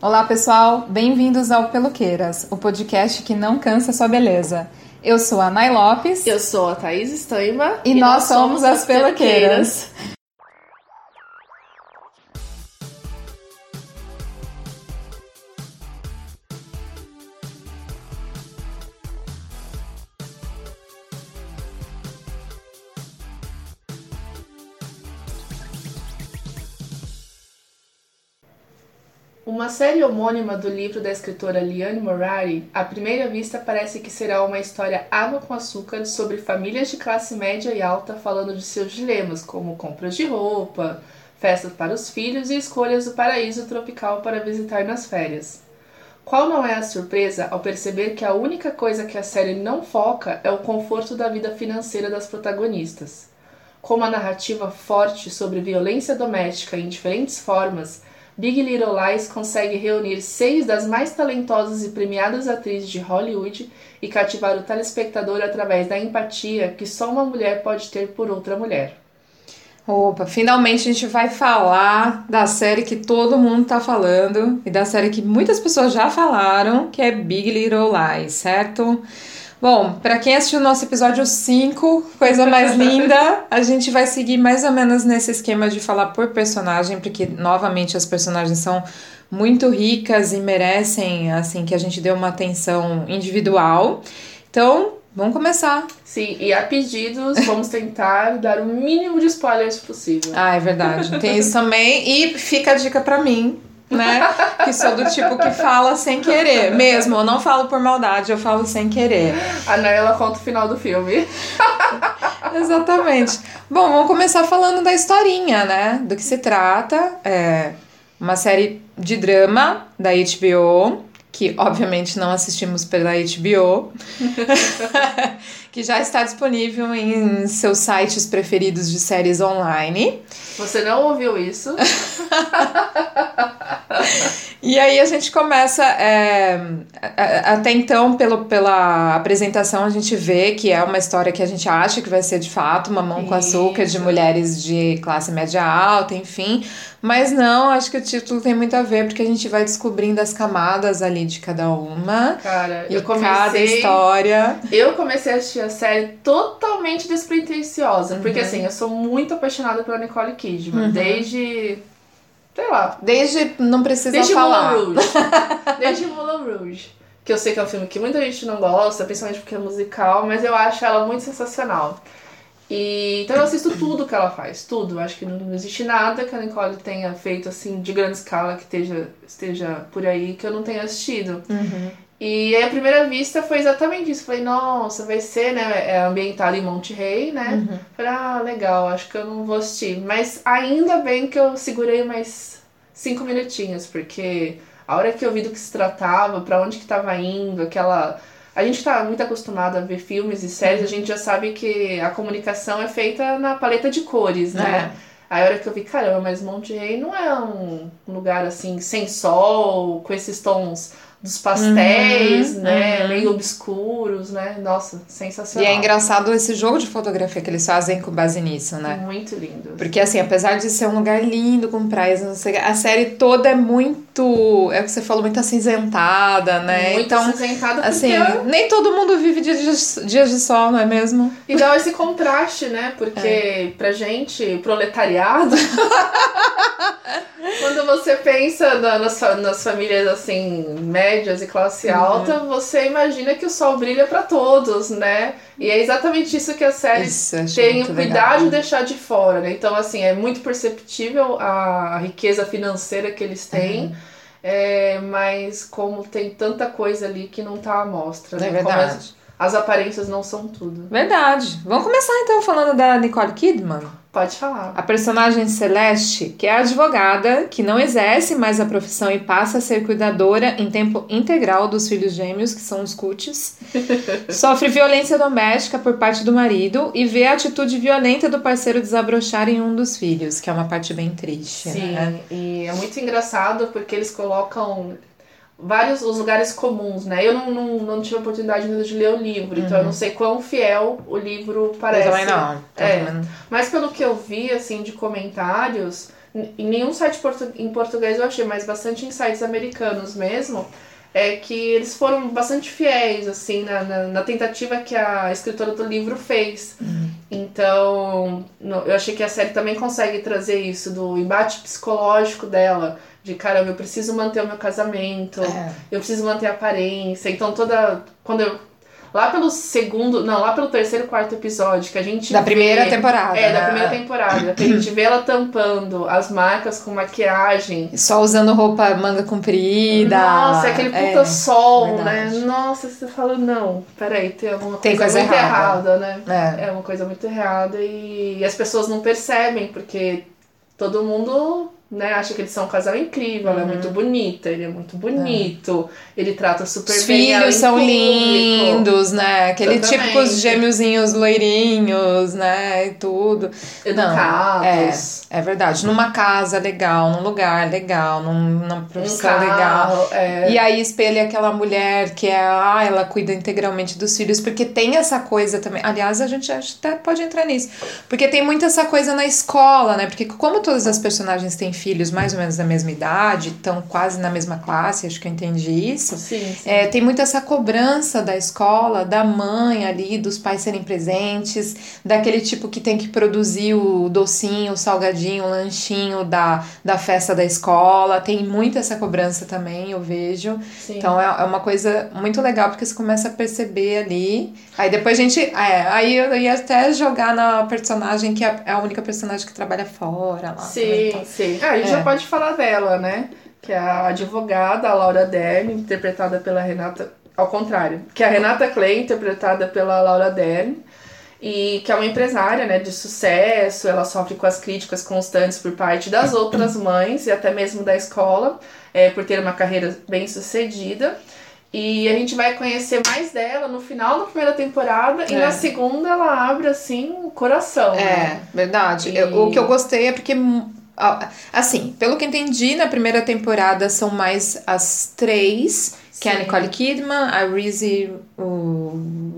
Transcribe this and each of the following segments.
Olá, pessoal, bem-vindos ao Peluqueiras, o podcast que não cansa sua beleza. Eu sou a Nay Lopes. Eu sou a Thaís Estaima. E, e nós, nós, somos as Peluqueiras. Uma série homônima do livro da escritora Liane Morari, à primeira vista parece que será uma história água com açúcar sobre famílias de classe média e alta falando de seus dilemas, como compras de roupa, festas para os filhos e escolhas do paraíso tropical para visitar nas férias. Qual não é a surpresa ao perceber que a única coisa que a série não foca é o conforto da vida financeira das protagonistas? Com uma narrativa forte sobre violência doméstica em diferentes formas, Big Little Lies consegue reunir seis das mais talentosas e premiadas atrizes de Hollywood e cativar o telespectador através da empatia que só uma mulher pode ter por outra mulher. Opa, finalmente a gente vai falar da série que todo mundo tá falando e da série que muitas pessoas já falaram, que é Big Little Lies, certo? Bom, para quem assistiu o nosso episódio 5, coisa mais linda, a gente vai seguir mais ou menos nesse esquema de falar por personagem, porque novamente as personagens são muito ricas e merecem assim que a gente dê uma atenção individual. Então, vamos começar. Sim, e a pedidos, vamos tentar dar o mínimo de spoilers possível. Ah, é verdade. Tem isso também. E fica a dica para mim, né? Que sou do tipo que fala sem querer. Mesmo, eu não falo por maldade, eu falo sem querer. A Nayla conta o final do filme. Exatamente. Bom, vamos começar falando da historinha, né? Do que se trata. É uma série de drama da HBO que obviamente não assistimos pela HBO, que já está disponível em seus sites preferidos de séries online. Você não ouviu isso? e aí a gente começa. É, até então, pelo, pela apresentação, a gente vê que é uma história que a gente acha que vai ser de fato uma mão com açúcar de mulheres de classe média alta, enfim. Mas não, acho que o título tem muito a ver, porque a gente vai descobrindo as camadas ali de cada uma. Cara, e eu comecei. Cada história. Eu comecei a assistir a série totalmente despretensiosa. Uhum. Porque assim, eu sou muito apaixonada pela Nicole Kidman. Uhum. Desde. Sei lá. Desde. Não precisa desde falar. Moulin Rouge. desde Moulin Rouge. Que eu sei que é um filme que muita gente não gosta, principalmente porque é musical, mas eu acho ela muito sensacional. E, então eu assisto tudo que ela faz, tudo. Acho que não existe nada que a Nicole tenha feito assim de grande escala que esteja, esteja por aí que eu não tenha assistido. Uhum. E aí a primeira vista foi exatamente isso. Falei, nossa, vai ser, né? É ambientado em Monte Rei, né? Uhum. Falei, ah, legal, acho que eu não vou assistir. Mas ainda bem que eu segurei mais cinco minutinhos, porque a hora que eu vi do que se tratava, para onde que tava indo, aquela a gente está muito acostumado a ver filmes e séries, a gente já sabe que a comunicação é feita na paleta de cores, né? É. Aí a hora que eu vi, caramba, mas Monte Rei não é um lugar assim, sem sol, com esses tons dos pastéis, uhum, né? Uhum. Meio obscuros, né? Nossa, sensacional. E é engraçado esse jogo de fotografia que eles fazem com base nisso, né? Muito lindo. Porque, assim, apesar de ser um lugar lindo, com praias, não sei, a série toda é muito. É o que você falou, muito acinzentada, né? Muito então, acinzentada assim, nem todo mundo vive dias, dias de sol, não é mesmo? E dá esse contraste, né? Porque é. pra gente, proletariado. quando você pensa nas, nas famílias, assim, médias, e classe uhum. alta, uhum. você imagina que o sol brilha para todos, né? E é exatamente isso que a série isso, tem o cuidado de deixar de fora, né? Então, assim, é muito perceptível a, a riqueza financeira que eles têm. Uhum. É, mas como tem tanta coisa ali que não tá à mostra, né? É verdade. As, as aparências não são tudo. Verdade. Vamos começar então falando da Nicole Kidman. Pode falar. A personagem Celeste, que é advogada, que não exerce mais a profissão e passa a ser cuidadora em tempo integral dos filhos gêmeos, que são os cutis, sofre violência doméstica por parte do marido e vê a atitude violenta do parceiro desabrochar em um dos filhos, que é uma parte bem triste. Sim, né? e é muito engraçado porque eles colocam vários os lugares comuns, né? Eu não, não, não tive a oportunidade ainda de ler o livro, uhum. então eu não uhum. sei quão fiel o livro parece. Eu também não. é. Mas pelo que eu vi, assim, de comentários, em nenhum site portu em português eu achei, mas bastante em sites americanos mesmo, é que eles foram bastante fiéis, assim, na, na, na tentativa que a escritora do livro fez. Uhum. Então, eu achei que a série também consegue trazer isso, do embate psicológico dela. De caramba, eu preciso manter o meu casamento, É. eu preciso manter a aparência. Então, toda. Quando eu. Lá pelo segundo. Não, lá pelo terceiro, quarto episódio, que a gente. Da vê- primeira temporada. É, da né? primeira temporada. Que a gente vê ela tampando as marcas com maquiagem. Só usando roupa manga comprida. Nossa, é aquele puta É, sol, verdade. né? Nossa, você fala, não, peraí, tem alguma Tem coisa, coisa muito errada. errada, né? É. É uma coisa muito errada e as pessoas não percebem, porque todo mundo né, acha que eles são um casal incrível, ela é muito bonita, ele é muito bonito, ele trata super Os bem ela filhos são público. lindos, né? Aquele Exatamente. típicos gêmeozinhos loirinhos, né? E tudo. Educados. É, é verdade. Numa casa legal, num lugar legal, num, numa Um profissão legal. carro, é. E aí espelha aquela mulher que é, ah, ela cuida integralmente dos filhos, porque tem essa coisa também. Aliás, a gente até pode entrar nisso. Porque tem muito essa coisa na escola, né? Porque como todas as personagens têm filhos mais ou menos da mesma idade, estão quase na mesma classe, acho que eu entendi isso. Sim, sim. É, tem muito essa cobrança da escola, da mãe ali, dos pais serem presentes, daquele tipo que tem que produzir o docinho, o salgadinho, o lanchinho da, da festa da escola. Tem muito essa cobrança também, eu vejo. sim. Então é, é uma coisa muito legal porque você começa a perceber ali. Aí depois a gente. É, aí eu ia até jogar na personagem que é a única personagem que trabalha fora lá. também, Sim, então. sim. Ah, a gente É. já pode falar dela, né? Que é a advogada, a Laura Dern, interpretada pela Renata. Ao contrário, que é a Renata Clay, interpretada pela Laura Dern. E que é uma empresária né, de sucesso, ela sofre com as críticas constantes por parte das outras mães e até mesmo da escola, é, por ter uma carreira bem sucedida. E a gente vai conhecer mais dela no final da primeira temporada e É. na segunda ela abre assim o coração. É, né? verdade. E- Eu- o que eu gostei é porque. Assim, pelo que entendi, na primeira temporada são mais as três, que é a. Nicole Kidman, a Reese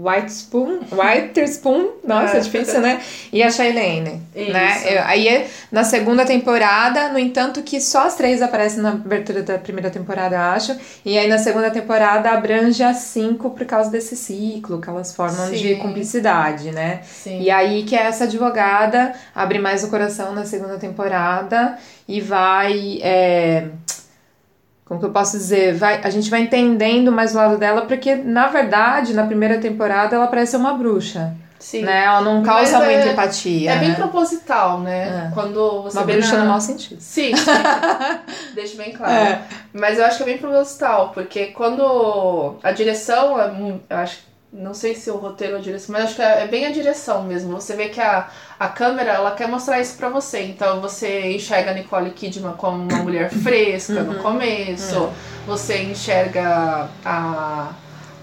Witherspoon, Witherspoon, nossa, é difícil, né? E a Shailene, Isso. né? Eu- Aí é na segunda temporada, no entanto que só as três aparecem na abertura da primeira temporada, eu acho, e aí na segunda temporada abrange as cinco por causa desse ciclo que elas formam de Sim. cumplicidade, né? Sim. E aí que essa advogada abre mais o coração na segunda temporada e vai. é, como que eu posso dizer? Vai, a gente vai entendendo mais o lado dela, porque, na verdade, na primeira temporada ela parece uma bruxa. Sim. Né? Ela não causa Mas é- muita empatia. É bem né? proposital, né? É. Quando você Uma bruxa na... no mau sentido. Sim, sim. deixa bem claro. É. Mas eu acho que é bem proposital, porque quando a direção, é eu acho, não sei se o roteiro ou a direção, mas acho que é é bem a direção mesmo. Você vê que a, a câmera, ela quer mostrar isso pra você. Então você enxerga a Nicole Kidman como uma mulher fresca Uhum. no começo. Você enxerga a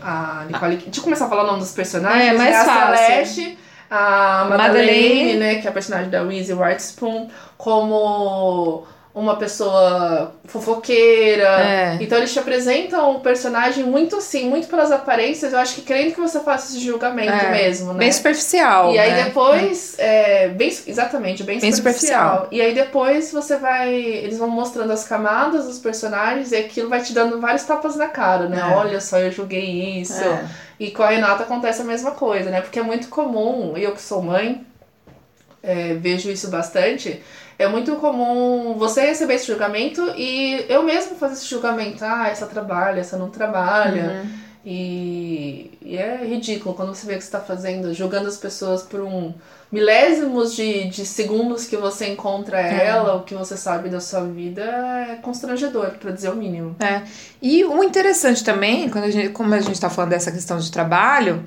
a Nicole Kidman. Deixa eu começar a falar o nome dos personagens. É, mais a fácil. Celeste, a Madeleine, Madeleine. né, que é a personagem da Reese Witherspoon, como uma pessoa fofoqueira. É. Então eles te apresentam o personagem muito assim, muito pelas aparências. Eu acho que querendo que você faça esse julgamento É. mesmo, né? Bem superficial. E aí né? depois, é, bem, exatamente, bem, Bem superficial. superficial. E aí depois você vai, eles vão mostrando as camadas dos personagens e aquilo vai te dando vários tapas na cara, né? É. Olha só, eu julguei isso. É. E com a Renata acontece a mesma coisa, né? Porque é muito comum, eu que sou mãe, é, vejo isso bastante. É muito comum você receber esse julgamento e eu mesmo fazer esse julgamento. Ah, essa trabalha, essa não trabalha. Uhum. E, e é ridículo quando você vê o que você está fazendo, julgando as pessoas por um milésimos de, de segundos que você encontra É. ela, o que você sabe da sua vida, é constrangedor, para dizer o mínimo. É. E o interessante também, quando a gente, como a gente está falando dessa questão de trabalho,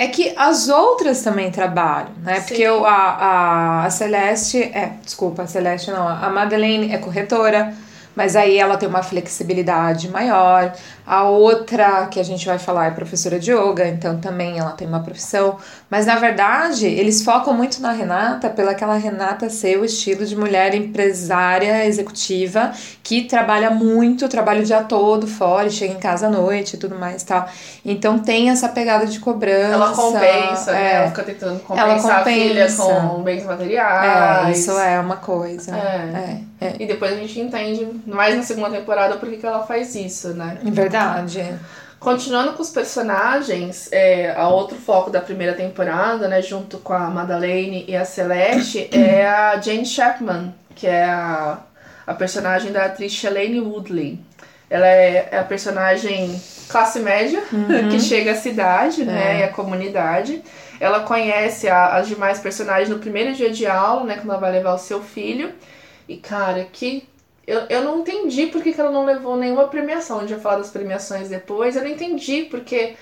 é que as outras também trabalham, né? Sim. Porque a, a, a Celeste, é, desculpa, a Celeste não, a Madeleine é corretora, mas aí ela tem uma flexibilidade maior. A outra que a gente vai falar é professora de yoga, então também ela tem uma profissão. Mas na verdade, eles focam muito na Renata pela aquela Renata ser o estilo de mulher empresária executiva que trabalha muito, trabalha o dia todo fora, e chega em casa à noite e tudo mais tal. Então tem essa pegada de cobrança. Ela compensa, né? é. Ela fica tentando compensar Ela a filha compensa. com bens materiais. É, isso é uma coisa. É. É, é. E depois a gente entende mais na segunda temporada por que que ela faz isso, né? Verdade. Continuando com os personagens, é, a outro foco da primeira temporada, né, junto com a Madeleine e a Celeste, é a Jane Chapman, que é a, a personagem da atriz Shailene Woodley. Ela é, é a personagem classe média que chega à cidade, né, É. e à comunidade. Ela conhece a- as demais personagens no primeiro dia de aula, né, quando ela vai levar o seu filho. E, cara, que eu, eu não entendi por que, ela não levou nenhuma premiação. A gente vai falar das premiações depois. Eu não entendi porque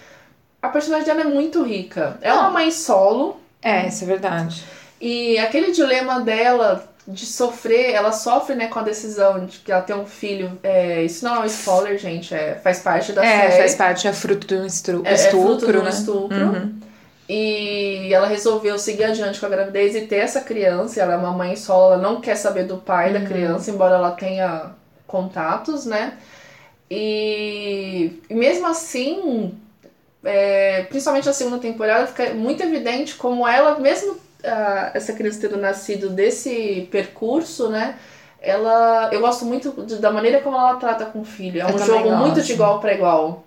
a personagem dela é muito rica. Ela é uma mãe solo É, isso é verdade. e aquele dilema dela de sofrer, ela sofre né, com a decisão de que ela tem um filho. é, isso não é um spoiler, gente, é, faz parte da É, série. faz parte, é fruto do estru- É- é estupro, fruto de um né? estupro. Uhum. E ela resolveu seguir adiante com a gravidez e ter essa criança. Ela é uma mãe solo, ela não quer saber do pai Uhum. da criança, embora ela tenha contatos, né? E, e mesmo assim, é, principalmente na segunda temporada, fica muito evidente como ela, mesmo ah, essa criança tendo nascido desse percurso, né? Ela, eu gosto muito da maneira como ela trata com o filho. É um jogo muito gosto. de igual para igual.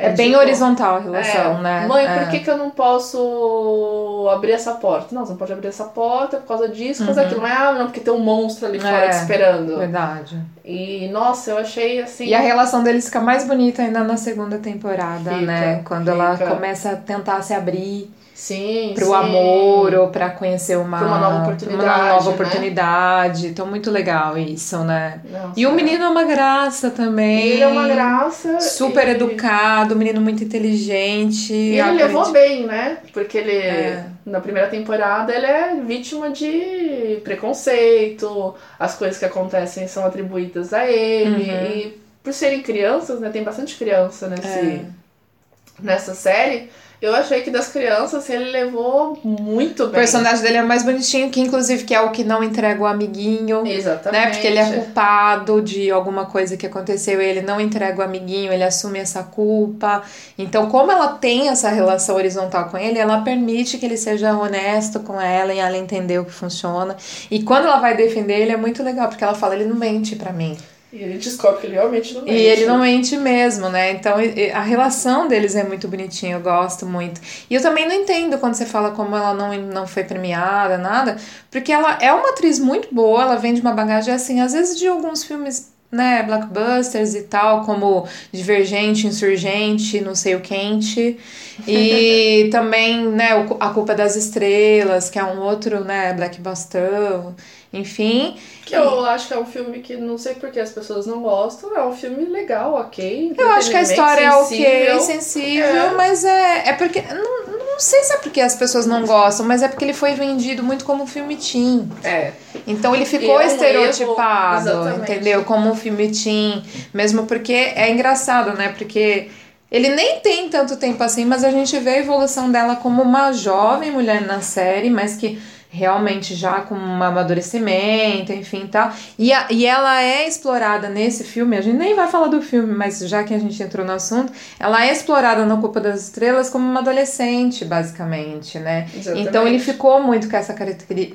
É, bem tipo, horizontal a relação, é, né? Mãe, é. por que, que eu não posso abrir essa porta? Não, você não pode abrir essa porta por causa disso, por causa Uhum. daquilo. Não é, ah, não, porque tem um monstro ali fora É, te esperando. Verdade. E, nossa, eu achei assim. E a relação deles fica mais bonita ainda na segunda temporada, Fica, né? Quando ela fica. começa a tentar se abrir Sim, pro sim. amor ou pra conhecer uma, Pra uma nova oportunidade, uma nova né? oportunidade. Então, muito legal isso, né? Nossa, E o menino é uma graça também. Ele é uma graça. Super e- educado, menino muito inteligente. E ele levou bem, né? Porque ele, É. na primeira temporada, ele é vítima de preconceito, as coisas que acontecem são atribuídas a ele. Uhum. E por serem crianças, né? Tem bastante criança nesse, É. nessa série. Eu achei que das crianças ele levou muito O bem. personagem dele é mais bonitinho, que inclusive que é o que não entrega o amiguinho. Exatamente. Né? Porque ele é culpado de alguma coisa que aconteceu e ele não entrega o amiguinho, ele assume essa culpa. Então, como ela tem essa relação horizontal com ele, ela permite que ele seja honesto com ela e ela entender o que funciona. E quando ela vai defender ele é muito legal, porque ela fala, ele não mente pra mim. E ele descobre que ele realmente não E mente. ele não mente mesmo, né? Então e- e a relação deles é muito bonitinha, eu gosto muito. E eu também não entendo quando você fala como ela não, não foi premiada, nada, porque ela é uma atriz muito boa, ela vem de uma bagagem assim, às vezes de alguns filmes, né, blockbusters e tal, como Divergente, Insurgente, Não Sei o Quente. E também, né, A Culpa das Estrelas, que é um outro, né, blackbuster, enfim. Que eu acho que é um filme que não sei porque as pessoas não gostam. É um filme legal, ok. Eu acho que a história é ok, sensível. sensível, É. mas é, é porque. Não, não sei se é porque as pessoas não gostam, mas é porque ele foi vendido muito como um filme teen. É. Então ele ficou é estereotipado, erro, entendeu? Como um filme teen. Mesmo porque é engraçado, né? Porque. Ele nem tem tanto tempo assim, mas a gente vê a evolução dela como uma jovem mulher na série, mas que realmente já com um amadurecimento, enfim tal. E, a, e ela é explorada nesse filme, a gente nem vai falar do filme, mas já que a gente entrou no assunto, ela é explorada no Culpa das Estrelas como uma adolescente, basicamente, né? Exatamente. Então ele ficou muito com essa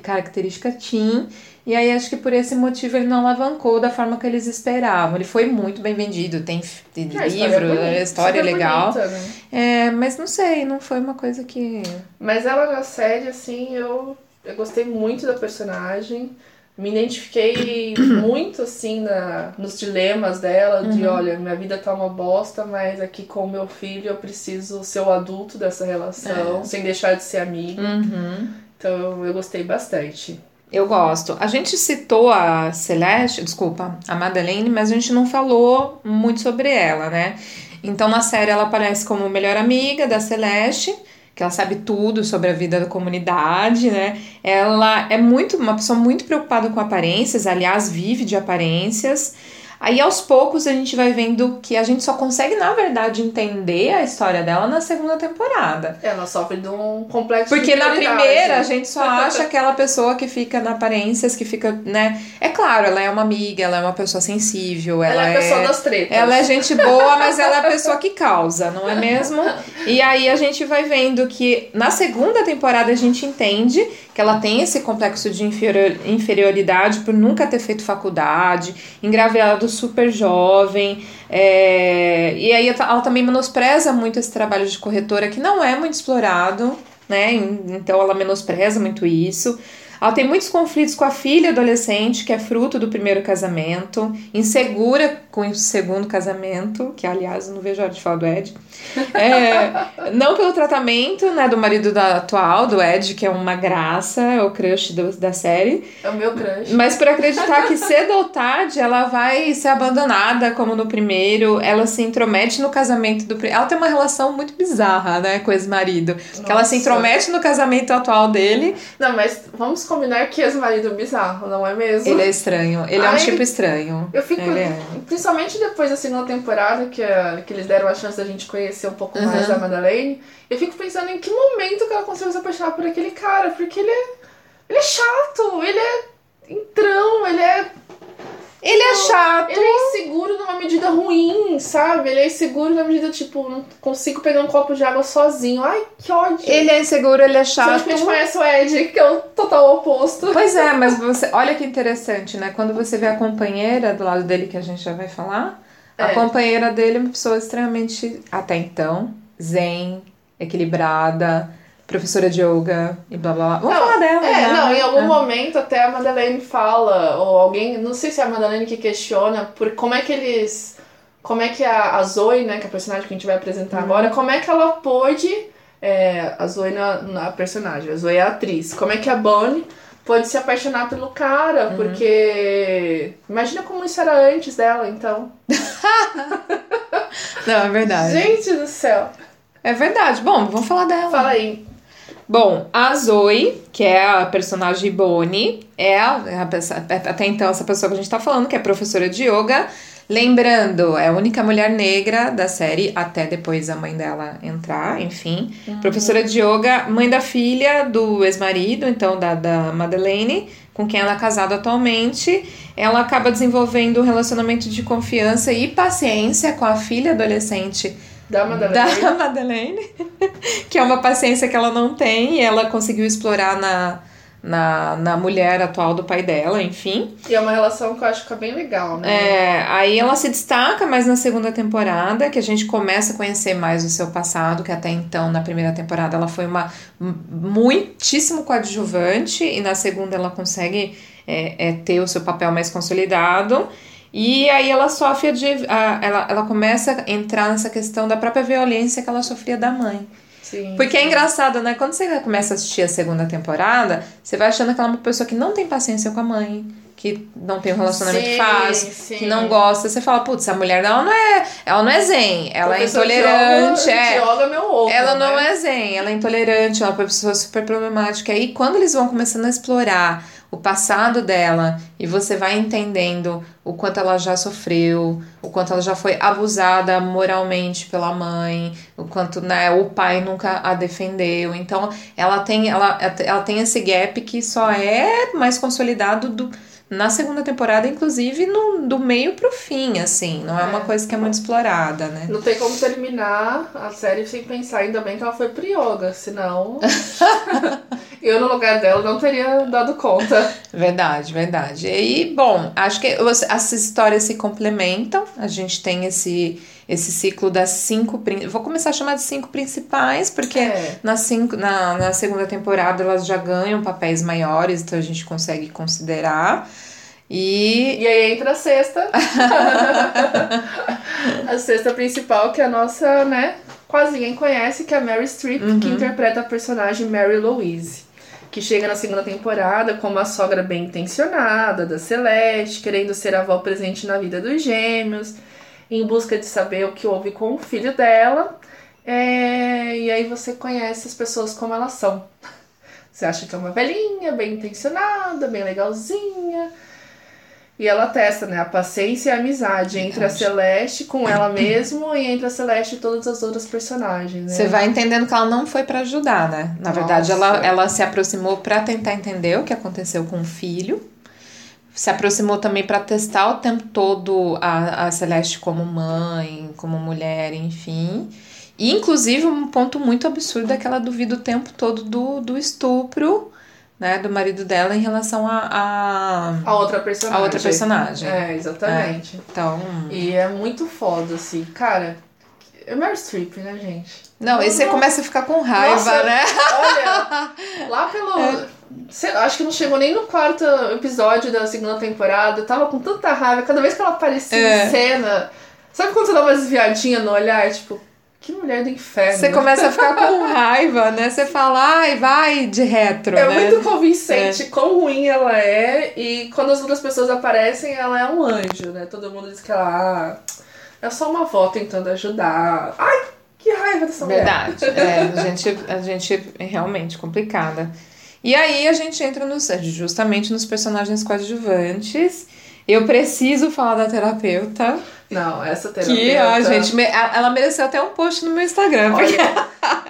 característica teen. E aí acho que por esse motivo ele não alavancou da forma que eles esperavam. Ele foi muito bem vendido, tem, É, história livro, a história é super legal. bonita, né? É, mas não sei, não foi uma coisa que. Mas ela na série, assim, eu, eu gostei muito da personagem. Me identifiquei muito, assim, na, nos dilemas dela, de Uhum. olha, minha vida tá uma bosta, mas aqui com o meu filho eu preciso ser o adulto dessa relação, sem deixar de ser amiga. Uhum. Então eu, eu gostei bastante. Eu gosto. A gente citou a Celeste, desculpa, a Madeleine, mas a gente não falou muito sobre ela, né? Então na série ela aparece como melhor amiga da Celeste, que ela sabe tudo sobre a vida da comunidade, né? Ela é muito uma pessoa muito preocupada com aparências, aliás, vive de aparências. Aí aos poucos a gente vai vendo que a gente só consegue, na verdade, entender a história dela na segunda temporada. Ela sofre de um complexo Porque de na primeira a gente só acha aquela pessoa que fica na aparências, que fica, né? É claro, ela é uma amiga, ela é uma pessoa sensível, ela, Ela é a pessoa das tretas. ela é gente boa, mas ela é a pessoa que causa, não é mesmo? E aí a gente vai vendo que na segunda temporada a gente entende que ela tem esse complexo de inferior- inferioridade por nunca ter feito faculdade, engravidado super jovem. é, E aí ela também menospreza muito esse trabalho de corretora que não é muito explorado, né? Então ela menospreza muito isso. Ela tem muitos conflitos com a filha adolescente, que é fruto do primeiro casamento, insegura com o segundo casamento, que aliás não vejo a hora de falar do Ed. É, não pelo tratamento né, do marido da atual, do Ed, que é uma graça, é o crush do- da série, É o meu crush. mas por acreditar que cedo ou tarde ela vai ser abandonada, como no primeiro, ela se intromete no casamento do. Ela tem uma relação muito bizarra, né, com o ex-marido. Que ela se intromete no casamento atual dele. Não, mas vamos combinar que ex-marido é bizarro, não é mesmo? Ele é estranho. Ele é um Ai, tipo estranho. Eu fico. Ele é. Principalmente depois da segunda temporada, que, a- que eles deram a chance da gente conhecer um pouco mais Uhum. da Madeleine, eu fico pensando em que momento que ela conseguiu se apaixonar por aquele cara, porque ele é. Ele é chato, ele é entrão, ele é. Ele é chato. Ele é inseguro numa medida ruim, sabe? Ele é inseguro na medida, tipo, não consigo pegar um copo de água sozinho. Ai, que ódio. Ele é inseguro, ele é chato. Você conhece o Ed, que é o total oposto. Pois é, mas você. Olha que interessante, né? Quando você vê a companheira do lado dele, que a gente já vai falar, a É. companheira dele é uma pessoa extremamente, até então, zen, equilibrada, professora de yoga e blá blá blá. Vamos falar dela, É, né? não, em algum É. momento até a Madeleine fala, ou alguém, não sei se é a Madeleine que questiona, por como é que eles. Como é que a, a Zoe, né, que é a personagem que a gente vai Uhum. apresentar agora, como é que ela pôde. é, a Zoe na, na personagem, a Zoe é a atriz. Como é que a Bonnie pôde se apaixonar pelo cara, Uhum. porque. Imagina como isso era antes dela, então. Não, é verdade. Gente do céu. É verdade. Bom, vamos falar dela. Fala aí. Bom, a Zoe, que é a personagem Bonnie, é a, é pessoa- até então essa pessoa que a gente tá falando, que é professora de yoga. Lembrando, é a única mulher negra da série, até depois a mãe dela entrar, enfim. Professora de yoga, mãe da filha do ex-marido, então da, da Madeleine, com quem ela é casada atualmente. Ela acaba desenvolvendo um relacionamento de confiança e paciência com a filha adolescente Da Madeleine. da Madeleine, que é uma paciência que ela não tem e ela conseguiu explorar na, na, na mulher atual do pai dela, enfim. E é uma relação que eu acho que é bem legal, né? É, aí ela se destaca mais na segunda temporada, que a gente começa a conhecer mais o seu passado, que até então, na primeira temporada, ela foi uma muitíssimo coadjuvante, e na segunda ela consegue é, é, ter o seu papel mais consolidado. E aí ela sofre de. a- ela, ela começa a entrar nessa questão da própria violência que ela sofria da mãe. Sim. Porque é engraçado, né? Quando você começa a assistir a segunda temporada, você vai achando que ela é uma pessoa que não tem paciência com a mãe, que não tem um relacionamento Sim, fácil, sim. que não gosta. Você fala, putz, a mulher ela não é, ela não é zen, ela Professor é intolerante, Diogo- é. Diogo é meu ovo, Ela não né? é zen, ela é intolerante, ela é uma pessoa super problemática. E quando eles vão começando a explorar o passado dela e você vai entendendo o quanto ela já sofreu, o quanto ela já foi abusada moralmente pela mãe, o quanto né, o pai nunca a defendeu. Então ela tem, ela, ela tem esse gap que só é mais consolidado do, na segunda temporada, inclusive no, do meio pro fim, assim. Não é uma É. coisa que é muito explorada, né? Não tem como terminar a série sem pensar, ainda bem que ela foi pro yoga, senão eu no lugar dela não teria dado conta. Verdade, verdade. E, bom, acho que essas histórias se complementam. A gente tem esse, esse ciclo das cinco. Vou começar a chamar de cinco principais, porque É. na, cinco, na, na segunda temporada elas já ganham papéis maiores, então a gente consegue considerar. E. E aí entra a sexta. a sexta principal, que é a nossa, né? Quase ninguém conhece, que é a Mary Streep, que interpreta a personagem Mary Louise. Que chega na segunda temporada como uma sogra bem intencionada da Celeste, querendo ser a avó presente na vida dos gêmeos, em busca de saber o que houve com o filho dela. É, E aí você conhece as pessoas como elas são. Você acha que é uma velhinha, bem intencionada, bem legalzinha. E ela testa, né? A paciência e a amizade entre a Celeste com ela mesma e entre a Celeste e todas as outras personagens. Né? Você vai entendendo que ela não foi para ajudar, né? Na verdade, ela, ela se aproximou para tentar entender o que aconteceu com o filho. Se aproximou também para testar o tempo todo a, a Celeste como mãe, como mulher, enfim. E, inclusive, um ponto muito absurdo é que ela duvida o tempo todo do, do estupro né, do marido dela em relação a, a, a outra personagem. A outra personagem. É, exatamente. É, então. E é muito foda, assim. Cara, é Meryl Streep, né, gente? Não, e você não... começa a ficar com raiva, Nossa, né? Olha, lá pelo. É. Sei, acho que não chegou nem no quarto episódio da segunda temporada. Eu tava com tanta raiva. Cada vez que ela aparecia é. em cena. Sabe quando você dá uma desviadinha no olhar? Tipo, que mulher do inferno. Você começa a ficar com raiva, né? Você fala, ai, vai de retro. É né? muito convincente é. quão ruim ela é. E quando as outras pessoas aparecem, ela é um anjo, né? Todo mundo diz que ela ah, é só uma avó tentando ajudar. Ai, que raiva dessa Verdade. mulher. Verdade. É, a gente, a gente é realmente complicada. E aí a gente entra nos, justamente nos personagens coadjuvantes. Eu preciso falar da terapeuta. Não, essa terapeuta. Que, ó, gente, ela mereceu até um post no meu Instagram. Porque...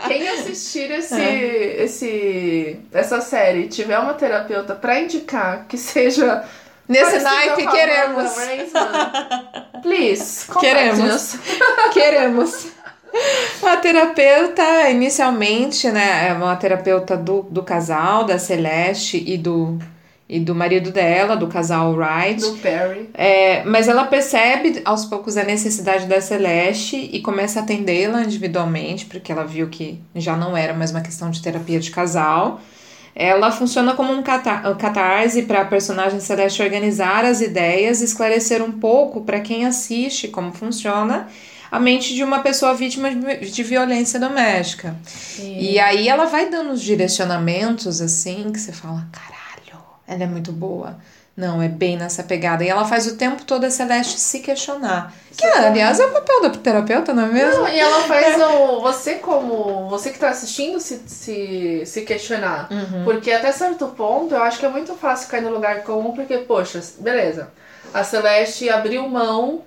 quem assistir esse, é. esse, essa série tiver uma terapeuta para indicar que seja. Nesse naipe, queremos. Please, queremos. queremos. A terapeuta, inicialmente, né, é uma terapeuta do, do casal, da Celeste e do e do marido dela, do casal Wright. Do Perry. É, mas ela percebe aos poucos a necessidade da Celeste e começa a atendê-la individualmente, porque ela viu que já não era mais uma questão de terapia de casal. Ela funciona como um catarse para a personagem Celeste organizar as ideias, esclarecer um pouco para quem assiste como funciona a mente de uma pessoa vítima de violência doméstica. Sim. E aí ela vai dando os direcionamentos assim que você fala, cara ela é muito boa. Não, é bem nessa pegada. E ela faz o tempo todo a Celeste se questionar. Que, aliás, é o papel da terapeuta, não é mesmo? Não, e ela faz o. Você, como. Você que tá assistindo, se, se, se questionar. Uhum. Porque até certo ponto, eu acho que é muito fácil cair no lugar comum, porque, poxa, beleza. A Celeste abriu mão.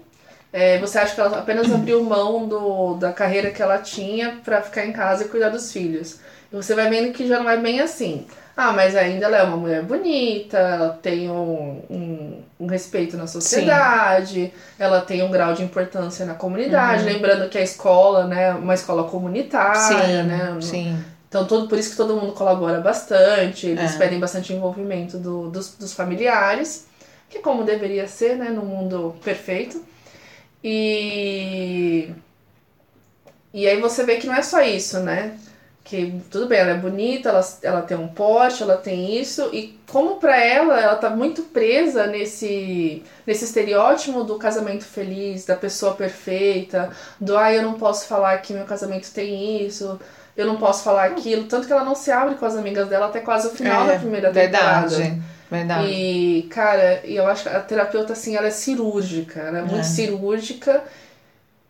É, você acha que ela apenas abriu mão do, da carreira que ela tinha para ficar em casa e cuidar dos filhos. E você vai vendo que já não é bem assim. Ah, mas ainda ela é uma mulher bonita, ela tem um, um, um respeito na sociedade, Sim. ela tem um grau de importância na comunidade. Uhum. Lembrando que a escola, né, é uma escola comunitária, Sim. né? Sim. Então, todo, por isso que todo mundo colabora bastante, eles é. pedem bastante envolvimento do, dos, dos familiares, que como deveria ser, né, no mundo perfeito. E. E aí você vê que não é só isso, né? que tudo bem, ela é bonita, ela, ela tem um porte, ela tem isso, e como para ela, ela tá muito presa nesse, nesse estereótipo do casamento feliz, da pessoa perfeita, do ai, ah, eu não posso falar que meu casamento tem isso, eu não posso falar aquilo, tanto que ela não se abre com as amigas dela até quase o final é, da primeira temporada. Verdade. E, cara, eu acho que a terapeuta, assim, ela é cirúrgica, ela é muito é. cirúrgica.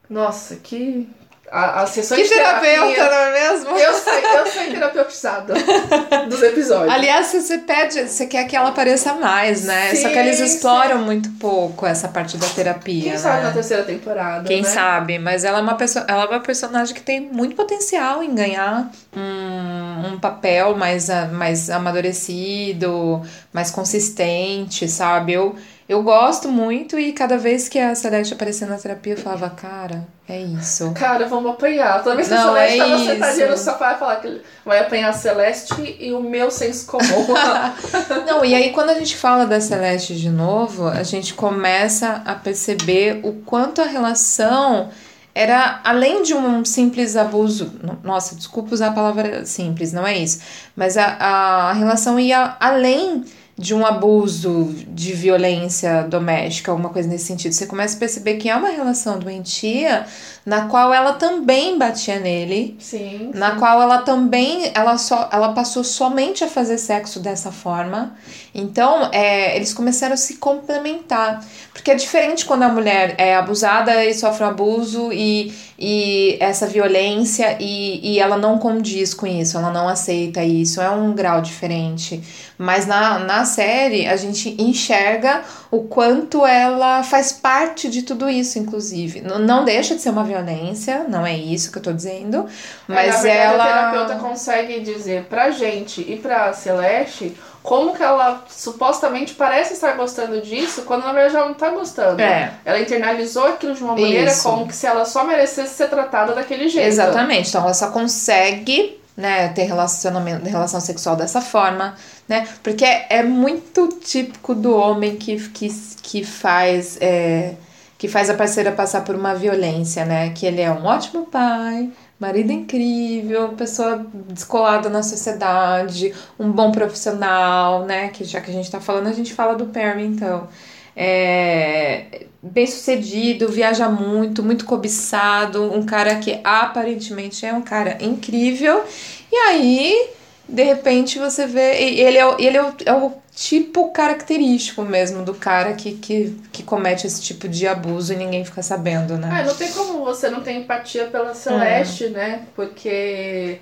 Nossa, que a, as sessões que terapeuta, não é mesmo? Eu sei, eu sei terapeutizada dos episódios. Aliás, você pede, você quer que ela apareça mais, né? Sim, Só que eles exploram sim. muito pouco essa parte da terapia. Quem né? sabe na terceira temporada. Quem né? sabe, mas ela é uma pessoa, ela é uma personagem que tem muito potencial em ganhar um, um papel mais, mais amadurecido, mais consistente, sabe? Eu eu gosto muito e cada vez que a Celeste aparecia na terapia, eu falava, cara, é isso. Cara, vamos apanhar. Toda vez que a Celeste é tava isso. sentadinha no sofá, falar que vai apanhar a Celeste e o meu senso comum. Não, e aí quando a gente fala da Celeste de novo, a gente começa a perceber o quanto a relação era além de um simples abuso. Nossa, desculpa usar a palavra simples, não é isso. Mas a, a relação ia além de um abuso de violência doméstica, alguma coisa nesse sentido. Você começa a perceber que é uma relação doentia na qual ela também batia nele. Sim. Na sim. qual ela também ela só ela passou somente a fazer sexo dessa forma. Então, é, eles começaram a se complementar. Porque é diferente quando a mulher é abusada e sofre um abuso e, e essa violência e, e ela não condiz com isso, ela não aceita isso. É um grau diferente. Mas na, na série a gente enxerga o quanto ela faz parte de tudo isso, inclusive. N não deixa de ser uma violência, não é isso que eu tô dizendo, mas é, na verdade, ela. A terapeuta consegue dizer pra gente e pra Celeste como que ela supostamente parece estar gostando disso, quando na verdade ela não tá gostando. É. Ela internalizou aquilo de uma maneira Isso. como que se ela só merecesse ser tratada daquele jeito. Exatamente. Então ela só consegue, né, ter relacionamento, relação sexual dessa forma, né? Porque é muito típico do homem que, que, que faz. é, que faz a parceira passar por uma violência, né? Que ele é um ótimo pai, marido incrível, pessoa descolada na sociedade, um bom profissional, né? Que já que a gente tá falando, a gente fala do Perry, então. É, bem sucedido, viaja muito, muito cobiçado, um cara que aparentemente é um cara incrível. E aí, de repente, você vê. Ele é, o- ele é, o, é o tipo característico mesmo do cara que, que, que comete esse tipo de abuso e ninguém fica sabendo, né? Ah, não tem como você não ter empatia pela Celeste, né? Porque.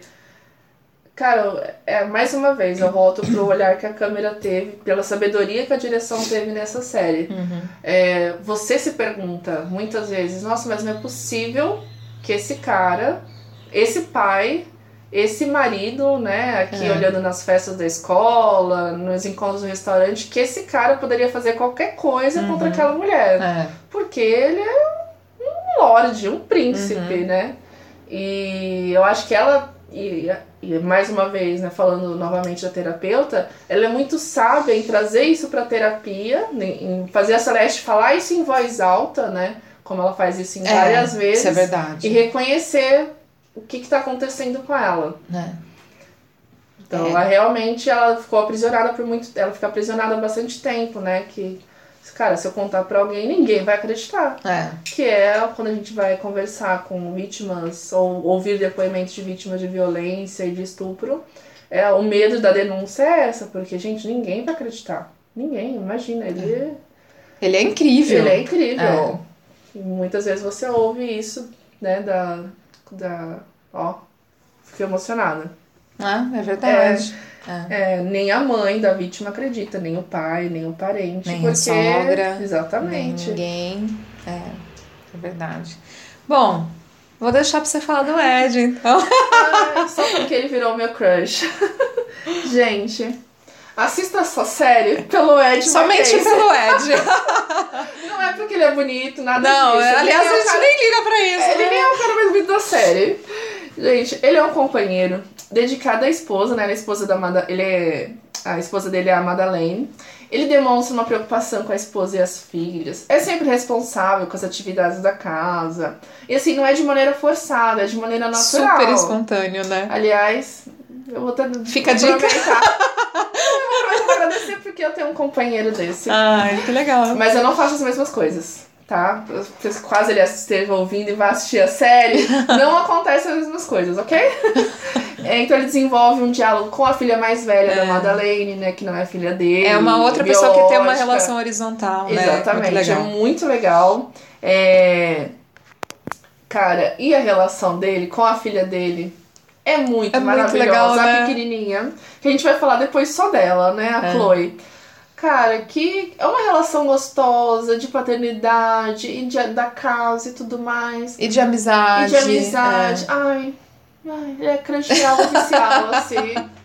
Cara, é, mais uma vez, eu volto pro olhar que a câmera teve, pela sabedoria que a direção teve nessa série. Uhum. É, você se pergunta muitas vezes, nossa, mas não é possível que esse cara, esse pai, esse marido, né, aqui É. olhando nas festas da escola, nos encontros no restaurante, que esse cara poderia fazer qualquer coisa Uhum. contra aquela mulher. É. Porque ele é um lorde, um príncipe, Uhum. né? E eu acho que ela, e, e mais uma vez, né, falando novamente da terapeuta, ela é muito sábia em trazer isso pra terapia, em fazer a Celeste falar isso em voz alta, né? Como ela faz isso em É, várias vezes. Isso é verdade. E reconhecer o que está acontecendo com ela. né? Então, É. ela realmente ela ficou aprisionada por muito ela fica aprisionada há bastante tempo, né? Que, cara, se eu contar pra alguém, ninguém vai acreditar. É. Que é quando a gente vai conversar com vítimas ou ouvir depoimentos de vítimas de violência e de estupro. É, o medo da denúncia é essa, porque, gente, ninguém vai acreditar. Ninguém, imagina, ele, Ele é incrível. ele é incrível. E muitas vezes você ouve isso, né, da. Da ó, fiquei emocionada. Ah, é verdade. É. É, nem a mãe da vítima acredita, nem o pai, nem o parente. Nem a porque... sogra, Nem Exatamente. ninguém. É, é verdade. Bom, vou deixar pra você falar do Ed, então. Ai, só porque ele virou meu crush. Gente, assista essa série pelo Ed Somente Mackenzie. pelo Ed. Não é porque ele é bonito, nada Não, disso. Ele aliás, é a gente cara- nem liga pra isso. Ele né? nem é o cara mais bonito da série. Gente, ele é um companheiro dedicado à esposa, né? Ele é a esposa da Mada... Ele é... A esposa dele é a Madeleine. Ele demonstra uma preocupação com a esposa e as filhas. É sempre responsável com as atividades da casa. E assim, não é de maneira forçada, é de maneira natural. Super espontâneo, né? Aliás, eu vou ter... Fica a vou dica. aproveitar. eu vou agradecer porque eu tenho um companheiro desse. Ai, que legal. Mas eu não faço as mesmas coisas, tá? Quase ele esteja ouvindo e vai assistir a série. Não acontecem as mesmas coisas, ok? É, então ele desenvolve um diálogo com a filha mais velha da É. Madeleine, né? Que não é filha dele. É uma outra pessoa que tem uma biológica. relação horizontal, né? Exatamente, Muito é muito legal. É... Cara, e a relação dele com a filha dele é muito É muito maravilhosa. legal, a né? pequenininha, que a gente vai falar depois só dela, né? A É. Chloe. Cara, que é uma relação gostosa de paternidade e de, da casa e tudo mais. E de amizade. e de amizade. é. Ai, ai, é crush real oficial, assim.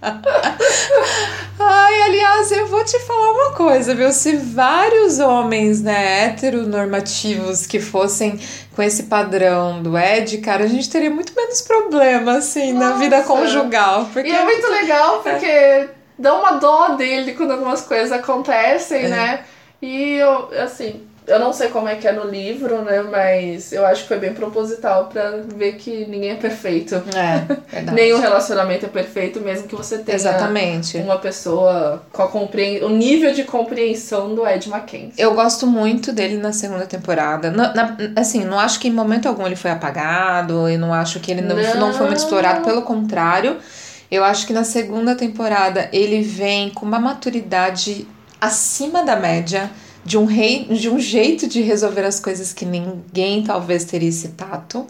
Ai, aliás, eu vou te falar uma coisa, viu? Se vários homens, né, heteronormativos que fossem com esse padrão do Ed, cara, a gente teria muito menos problema, assim, na Nossa. vida conjugal. Porque E é muito legal porque dá uma dó dele quando algumas coisas acontecem, É. né? E eu, assim, eu não sei como é que é no livro, né? Mas eu acho que foi bem proposital pra ver que ninguém é perfeito. É. Nenhum relacionamento é perfeito, mesmo que você tenha Exatamente. uma pessoa com a compre... o nível de compreensão do Ed Mackenzie. Eu gosto muito dele na segunda temporada. Na- na- assim, não acho que em momento algum ele foi apagado, e não acho que ele não, Não. não foi muito explorado, pelo contrário. Eu acho que na segunda temporada ele vem com uma maturidade acima da média, de um rei, de um jeito de resolver as coisas que ninguém talvez teria esse tato.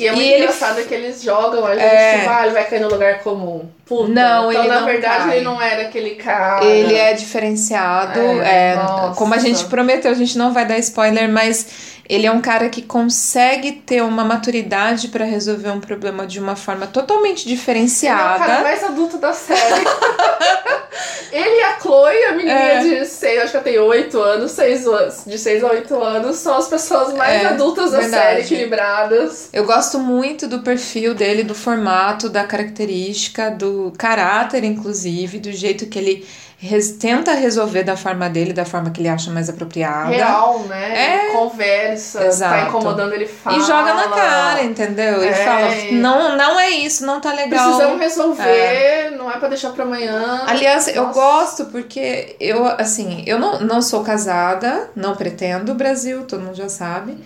E é muito E ele- engraçado que eles jogam a gente, É. tipo, ah, ele vai cair no lugar comum. Puta. Não, então, ele na não verdade, cai. ele não era aquele cara. Ele é diferenciado. É, é, nossa. como a gente prometeu, a gente não vai dar spoiler, mas ele é um cara que consegue ter uma maturidade pra resolver um problema de uma forma totalmente Ele é o diferenciada. cara mais adulto da série. ele e a Chloe, a menininha É. de 6, acho que ela tem 8 anos, 6 anos, de 6 a 8 anos, são as pessoas mais É, adultas da verdade. série, equilibradas. Eu gosto muito do perfil dele, do formato, da característica, do caráter, inclusive, do jeito que ele res- tenta resolver da forma dele, da forma que ele acha mais apropriada. Real, né? Conversa, tá Exato. incomodando, ele fala. E joga na cara, entendeu? E É. fala, não, não é isso, não tá legal. Precisamos resolver, não é pra deixar pra amanhã. Aliás, eu Nossa. gosto porque eu, assim, eu não, não sou casada, não pretendo Brasil, todo mundo já sabe.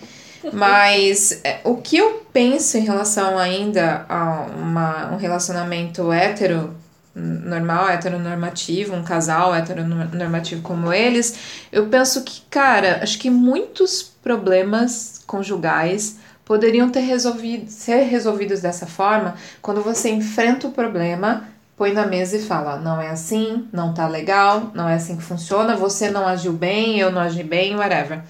Mas é, o que eu penso em relação ainda a uma, um relacionamento hétero normal, heteronormativo, um casal heteronormativo como eles, eu penso que, cara, acho que muitos problemas conjugais poderiam ter resolvido, ser resolvidos dessa forma quando você enfrenta o problema põe na mesa e fala: não é assim, não tá legal, não é assim que funciona, você não agiu bem, eu não agi bem, whatever.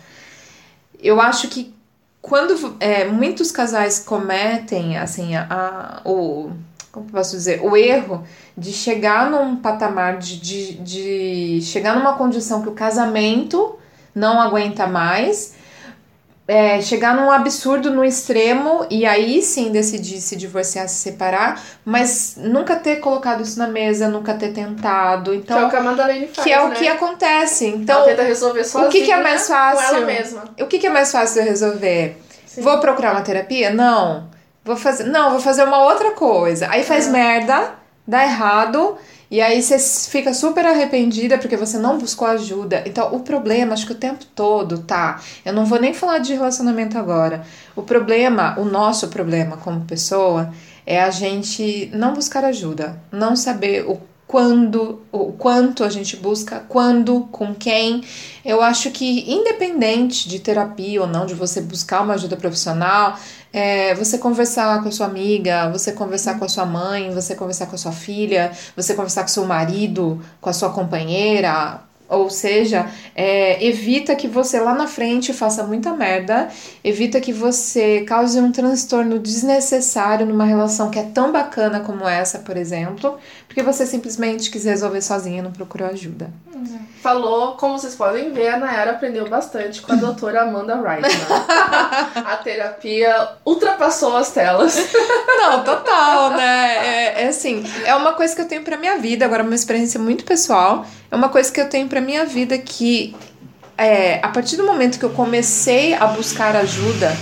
Eu acho que quando é, muitos casais cometem assim a, a- o como posso dizer o erro de chegar num patamar de, de, de chegar numa condição que o casamento não aguenta mais é, chegar num absurdo no extremo e aí sim decidir se divorciar, se separar, mas nunca ter colocado isso na mesa, nunca ter tentado. que é Então, o que a Madalene faz, que é o né? que acontece. Então, ela tenta resolver sozinha que que é mais com fácil? ela mesma. o que, que é mais fácil de resolver? Sim. Vou procurar uma terapia? Não. Vou fazer, não, vou fazer uma outra coisa. Aí faz É. merda, dá errado, e aí você fica super arrependida porque você não buscou ajuda. Então, o problema, acho que o tempo todo, tá? Eu não vou nem falar de relacionamento agora. O problema, o nosso problema como pessoa, é a gente não buscar ajuda, não saber o quando, o quanto a gente busca, quando, com quem. Eu acho que independente de terapia ou não, de você buscar uma ajuda profissional, é, você conversar com a sua amiga, você conversar com a sua mãe, você conversar com a sua filha, você conversar com seu marido, com a sua companheira, ou seja, é, evita que você lá na frente faça muita merda, evita que você cause um transtorno desnecessário numa relação que é tão bacana como essa, por exemplo, porque você simplesmente quis resolver sozinha e não procurou ajuda. Falou, como vocês podem ver, a Nayara aprendeu bastante com a doutora Amanda Reitman. a terapia ultrapassou as telas. Não, total, né? É, é assim, é uma coisa que eu tenho pra minha vida, agora uma experiência muito pessoal, é uma coisa que eu tenho pra minha vida que é, a partir do momento que eu comecei a buscar ajuda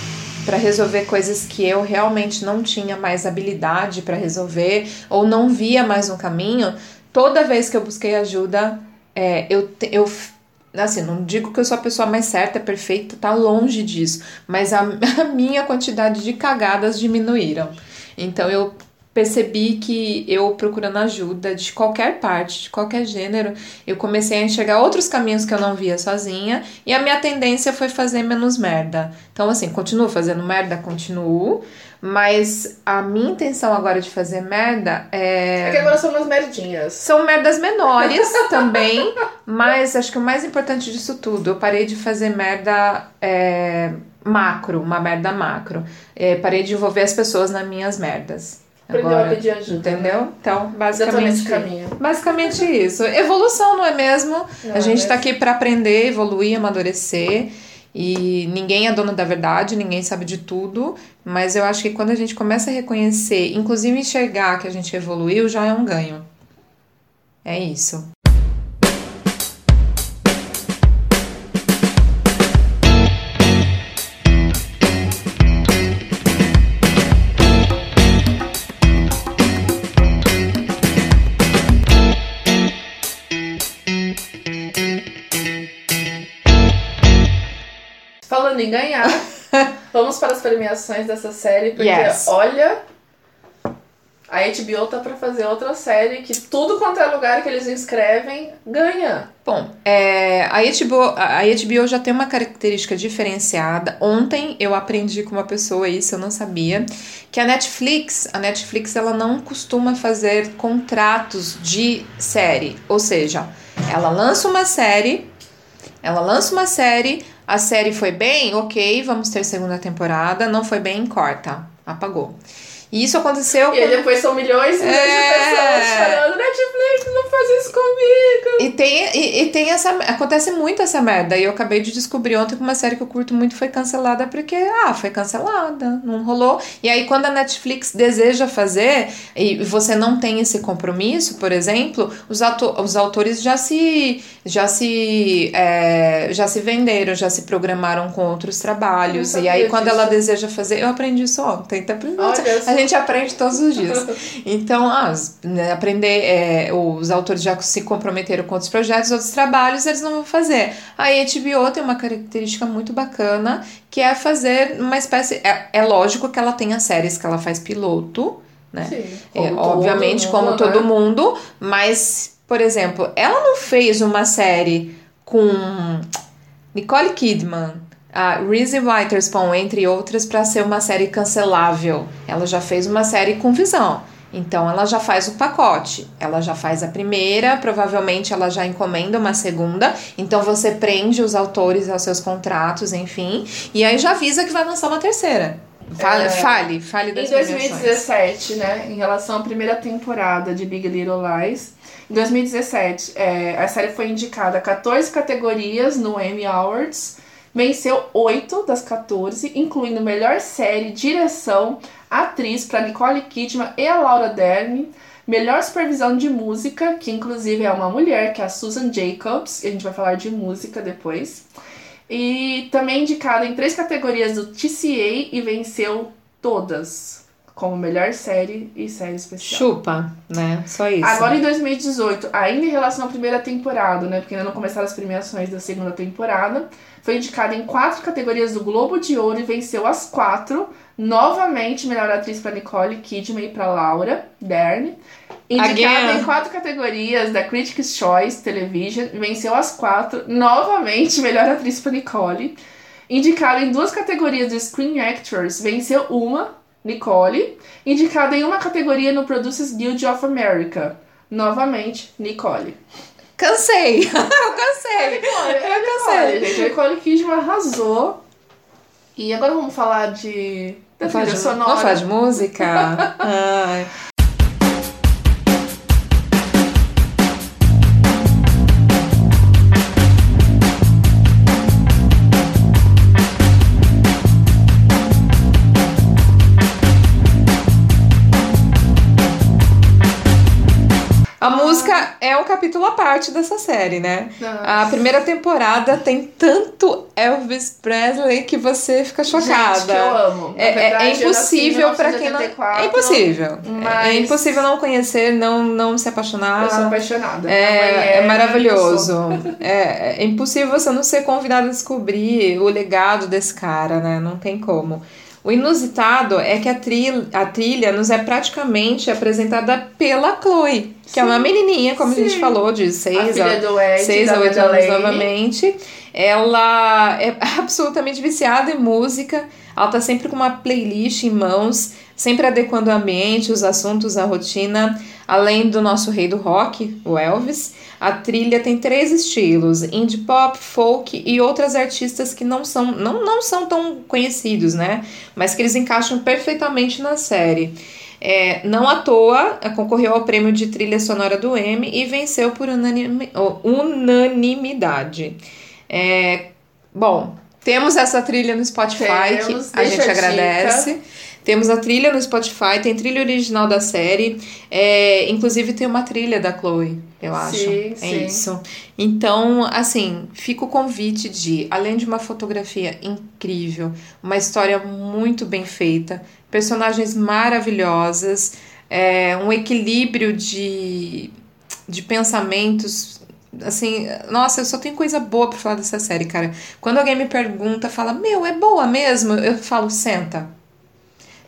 pra resolver coisas que eu realmente não tinha mais habilidade pra resolver ou não via mais um caminho, toda vez que eu busquei ajuda, é, eu, eu assim, não digo que eu sou a pessoa mais certa, perfeita, tá longe disso, mas a, a minha quantidade de cagadas diminuíram. Então eu percebi que eu procurando ajuda de qualquer parte, de qualquer gênero, eu comecei a enxergar outros caminhos que eu não via sozinha e a minha tendência foi fazer menos merda. Então assim, continuo fazendo merda, continuo, mas a minha intenção agora de fazer merda É que agora são umas merdinhas. são merdas menores também, mas acho que o mais importante disso tudo, eu parei de fazer merda é, macro, uma merda macro. É, parei de envolver as pessoas nas minhas merdas. Aprendeu a pedir ajuda. Entendeu? né? Então, tô nesse basicamente. caminho. Basicamente isso. Evolução, não é mesmo? Não a é gente tá mesmo? aqui pra aprender, evoluir, amadurecer. E ninguém é dono da verdade, ninguém sabe de tudo, mas eu acho que quando a gente começa a reconhecer, inclusive enxergar que a gente evoluiu, já é um ganho. É isso. Falando em ganhar, vamos para as premiações dessa série, porque Yes. olha. A HBO tá pra fazer outra série que tudo quanto é lugar que eles inscrevem ganha. Bom, é, a, HBO, a HBO já tem uma característica diferenciada. Ontem eu aprendi com uma pessoa isso, eu não sabia, que a Netflix, a Netflix ela não costuma fazer contratos de série, ou seja, ela lança uma série, ela lança uma série, a série foi bem, ok, vamos ter segunda temporada, não foi bem, corta, apagou. E isso aconteceu. E aí depois são milhões e milhões é... de pessoas chorando. Netflix, não faz isso comigo. E tem, e, e, tem essa. Acontece muito essa merda. E eu acabei de descobrir ontem que uma série que eu curto muito foi cancelada porque, ah, foi cancelada, não rolou. E aí, quando a Netflix deseja fazer e você não tem esse compromisso, por exemplo, os, ato os autores já se. já se. É, já se venderam, já se programaram com outros trabalhos. E aí, quando disso. ela deseja fazer. Eu aprendi isso ontem, tá? Olha, gente aprende todos os dias. Então, ah, né, aprender, é, os autores já se comprometeram com outros projetos, outros trabalhos, eles não vão fazer. A HBO tem uma característica muito bacana, que é fazer uma espécie. É, é lógico que ela tem as séries que ela faz piloto, né? Sim, é, obviamente, como mundo, todo né? mundo, mas, por exemplo, ela não fez uma série com Nicole Kidman a Reese Witherspoon, entre outras, para ser uma série cancelável. Ela já fez uma série com visão. Então ela já faz o pacote. Ela já faz a primeira, provavelmente ela já encomenda uma segunda. Então você prende os autores aos seus contratos, enfim. E aí já avisa que vai lançar uma terceira. Fale, é, fale, fale das Em 2017, né, em relação à primeira temporada de Big Little Lies, em 2017, é, a série foi indicada a 14 categorias no Emmy Awards Venceu 8 das 14, incluindo melhor série, direção, atriz para Nicole Kidman e a Laura Dern. Melhor supervisão de música, que inclusive é uma mulher, que é a Susan Jacobs, e a gente vai falar de música depois. E também indicada em três categorias do TCA e venceu todas como melhor série e série especial. Chupa, né? Só isso. Agora em 2018, ainda em relação à primeira temporada, né? Porque ainda não começaram as premiações da segunda temporada, foi indicada em quatro categorias do Globo de Ouro e venceu as quatro. Novamente, melhor atriz para Nicole Kidman e para Laura Dern. Indicada em quatro categorias da Critics' Choice Television, venceu as quatro. Novamente, melhor atriz para Nicole. Indicada em duas categorias do Screen Actors, venceu uma, Nicole, indicada em uma categoria no Producers Guild of America. Novamente, Nicole. Cansei! eu cansei! Eu cansei! Nicole, gente. A Nicole Kidman arrasou. E agora vamos falar de. Da trilha sonora. Falar de música? Ai. É um capítulo à parte dessa série, né? Nossa. A primeira temporada tem tanto Elvis Presley que você fica chocada. Gente, eu amo. É, verdade, é, impossível para quem não. É impossível. Mas... É impossível não conhecer, não, não se apaixonar. Eu sou apaixonada. É, é, é maravilhoso. É, é impossível você não ser convidado a descobrir o legado desse cara, né? Não tem como. O inusitado é que a trilha, a trilha nos é praticamente apresentada pela Chloe, que Sim. é uma menininha, como Sim. a gente falou, de 6 a, seis a 8 anos novamente. Ela é absolutamente viciada em música, ela tá sempre com uma playlist em mãos, sempre adequando o ambiente, os assuntos, a rotina, além do nosso rei do rock, o Elvis. A trilha tem três estilos: indie pop, folk e outras artistas que não são, não, não são tão conhecidos, né? Mas que eles encaixam perfeitamente na série. É, não à toa, concorreu ao prêmio de trilha sonora do Emmy e venceu por unanimidade. É, bom, temos essa trilha no Spotify temos, que a gente agradece. Dica. Temos a trilha no Spotify, tem trilha original da série. É, inclusive tem uma trilha da Chloe, eu acho. Sim, é sim. isso. Então, assim, fica o convite de, além de uma fotografia incrível, uma história muito bem feita, personagens maravilhosas, é, um equilíbrio de, de pensamentos assim, nossa, eu só tenho coisa boa para falar dessa série, cara. Quando alguém me pergunta, fala, meu, é boa mesmo? Eu falo, senta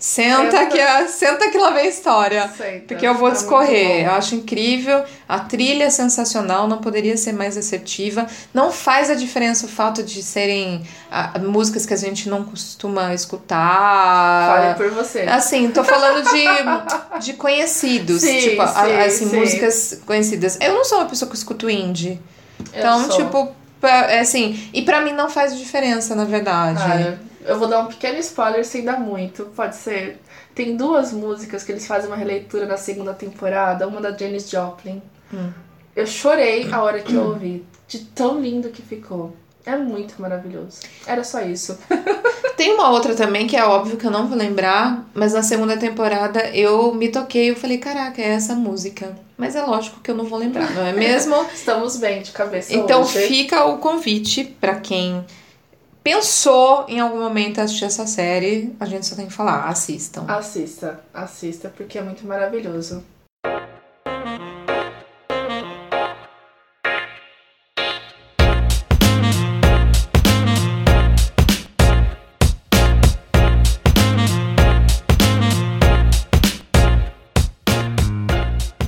Senta, Senta. que, a- senta que lá vem a história. Senta. Porque eu vou Tá discorrer. muito Eu acho incrível. A trilha é sensacional, não poderia ser mais assertiva. Não faz a diferença o fato de serem ah, músicas que a gente não costuma escutar. Fale por você. Assim, tô falando de, de conhecidos. Sim, tipo, a- sim, assim, sim. músicas conhecidas. Eu não sou uma pessoa que escuto indie. Eu Então, sou. tipo, é assim. E pra mim não faz diferença, na verdade. Cara, eu vou dar um pequeno spoiler sem dar muito. Pode ser. Tem duas músicas que eles fazem uma releitura na segunda temporada, uma da Janis Joplin. Hum. Eu chorei a hora que eu ouvi, de tão lindo que ficou. É muito maravilhoso. Era só isso. Tem uma outra também que é óbvio que eu não vou lembrar, mas na segunda temporada eu me toquei, eu falei, caraca, é essa música. Mas é lógico que eu não vou lembrar, não é mesmo? Estamos bem de cabeça então hoje. fica o convite pra quem pensou em algum momento assistir essa série, a gente só tem que falar, assistam. Assista, assista, porque é muito maravilhoso.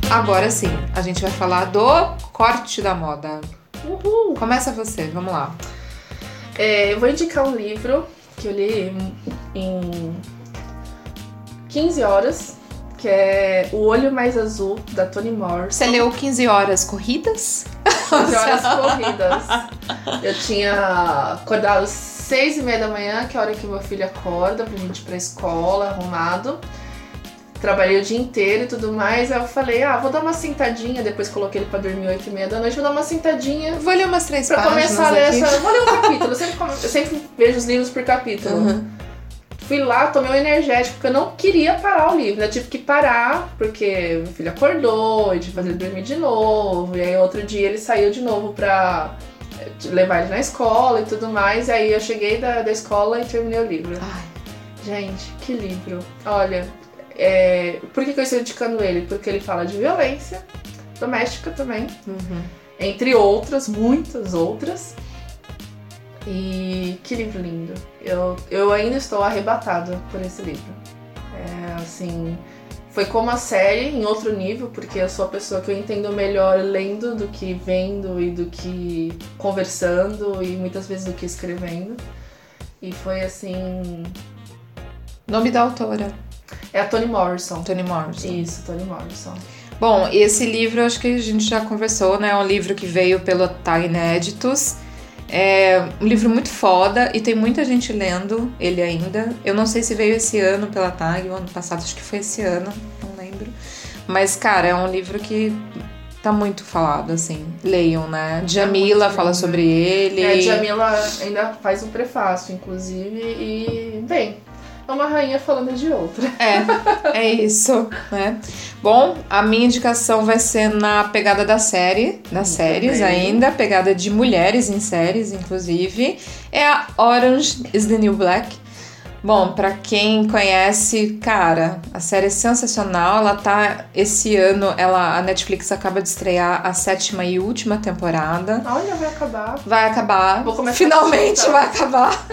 Agora sim, a gente vai falar do corte da moda. Uhul! Começa você, vamos lá. É, eu vou indicar um livro que eu li em 15 horas, que é O Olho Mais Azul, da Toni Morrison. Você leu 15 horas corridas? 15 horas corridas. Eu tinha acordado às 6 e meia da manhã, que é a hora que meu filho acorda pra gente ir pra escola, arrumado. Trabalhei o dia inteiro e tudo mais. Aí eu falei, ah, vou dar uma sentadinha. Depois coloquei ele pra dormir 8 e meia da noite. Vou dar uma sentadinha Vou ler umas três pra páginas começar a ler aqui. essa. Vou ler um capítulo. Eu sempre, eu sempre vejo os livros por capítulo. Uhum. Fui lá, tomei um energético, porque eu não queria parar o livro. Eu tive que parar, porque meu filho acordou, e tive que fazer ele dormir de novo. E aí outro dia ele saiu de novo pra eh, levar ele na escola e tudo mais. E aí eu cheguei da, da escola e terminei o livro. Ai, Gente, que livro. Olha, é, por que, que eu estou indicando ele? Porque ele fala de violência doméstica também uhum. entre outras, muitas outras. E que livro lindo. Eu, eu ainda estou arrebatada por esse livro. É, assim, foi como a série em outro nível, porque eu sou a pessoa que eu entendo melhor lendo do que vendo e do que conversando e muitas vezes do que escrevendo. E foi assim. Nome da autora, É a Toni Morrison. Toni Morrison. Isso, Toni Morrison. Bom, esse livro acho que a gente já conversou, né? É um livro que veio pelo Tag Inéditos. É um livro muito foda e tem muita gente lendo ele ainda. Eu não sei se veio esse ano pela Tag, o ano passado acho que foi esse ano, não lembro. Mas, cara, é um livro que tá muito falado, assim. Leiam, né? Jamila muito fala lindo. sobre ele. É, Jamila ainda faz um prefácio, inclusive, e bem, é uma rainha falando de outra. É, é isso, né? Bom, a minha indicação vai ser na pegada da série, das Muito séries bem. ainda, pegada de mulheres em séries, inclusive. É a Orange is the New Black. Bom, pra quem conhece, cara, a série é sensacional. Ela tá esse ano, ela a Netflix acaba de estrear a sétima e última temporada. Olha, vai acabar. Vai acabar. Vou começar a Finalmente assistir, então. vai acabar.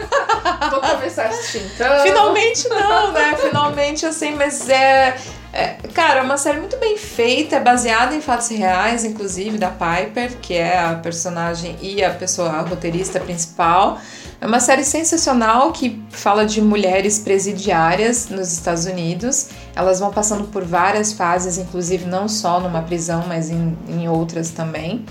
Vou começar a assistir então. Finalmente não, né? Finalmente, assim, mas é, é. Cara, é uma série muito bem feita, é baseada em fatos reais, inclusive da Piper, que é a personagem e a pessoa a roteirista principal. É uma série sensacional que fala de mulheres presidiárias nos Estados Unidos. Elas vão passando por várias fases, inclusive não só numa prisão, mas em, em outras também.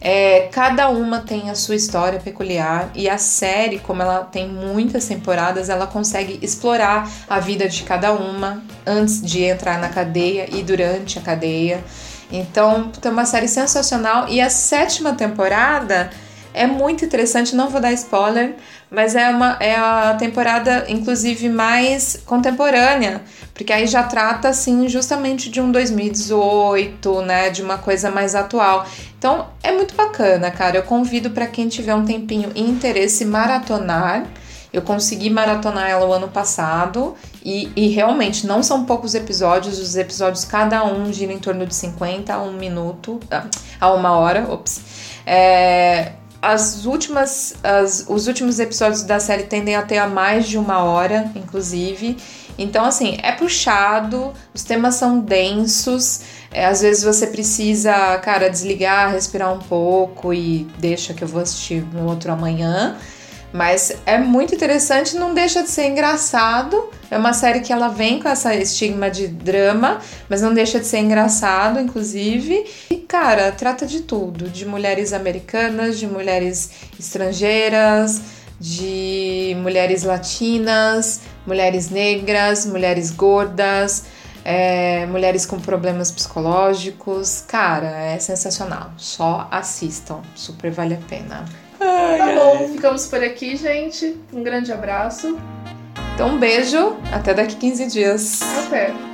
É, cada uma tem a sua história peculiar e a série, como ela tem muitas temporadas, ela consegue explorar a vida de cada uma antes de entrar na cadeia e durante a cadeia. Então, é uma série sensacional e a sétima temporada é muito interessante, não vou dar spoiler, mas é, uma, é a temporada, inclusive, mais contemporânea, porque aí já trata, assim, justamente de um 2018, né, de uma coisa mais atual. Então, é muito bacana, cara, eu convido para quem tiver um tempinho e interesse maratonar, eu consegui maratonar ela o ano passado e, e, realmente não são poucos episódios, os episódios cada um gira em torno de 50 a um minuto, a uma hora, ops. É, as últimas, as, os últimos episódios da série tendem a ter a mais de uma hora, inclusive. Então, assim, é puxado, os temas são densos, é, às vezes você precisa, cara, desligar, respirar um pouco e deixa que eu vou assistir no outro amanhã. Mas é muito interessante, não deixa de ser engraçado. É uma série que ela vem com essa estigma de drama, mas não deixa de ser engraçado, inclusive. E, cara, trata de tudo: de mulheres americanas, de mulheres estrangeiras, de mulheres latinas, mulheres negras, mulheres gordas. É, mulheres com problemas psicológicos. Cara, é sensacional. Só assistam, super vale a pena. Tá bom, ficamos por aqui, gente. Um grande abraço. Então, um beijo. Até daqui 15 dias. Até.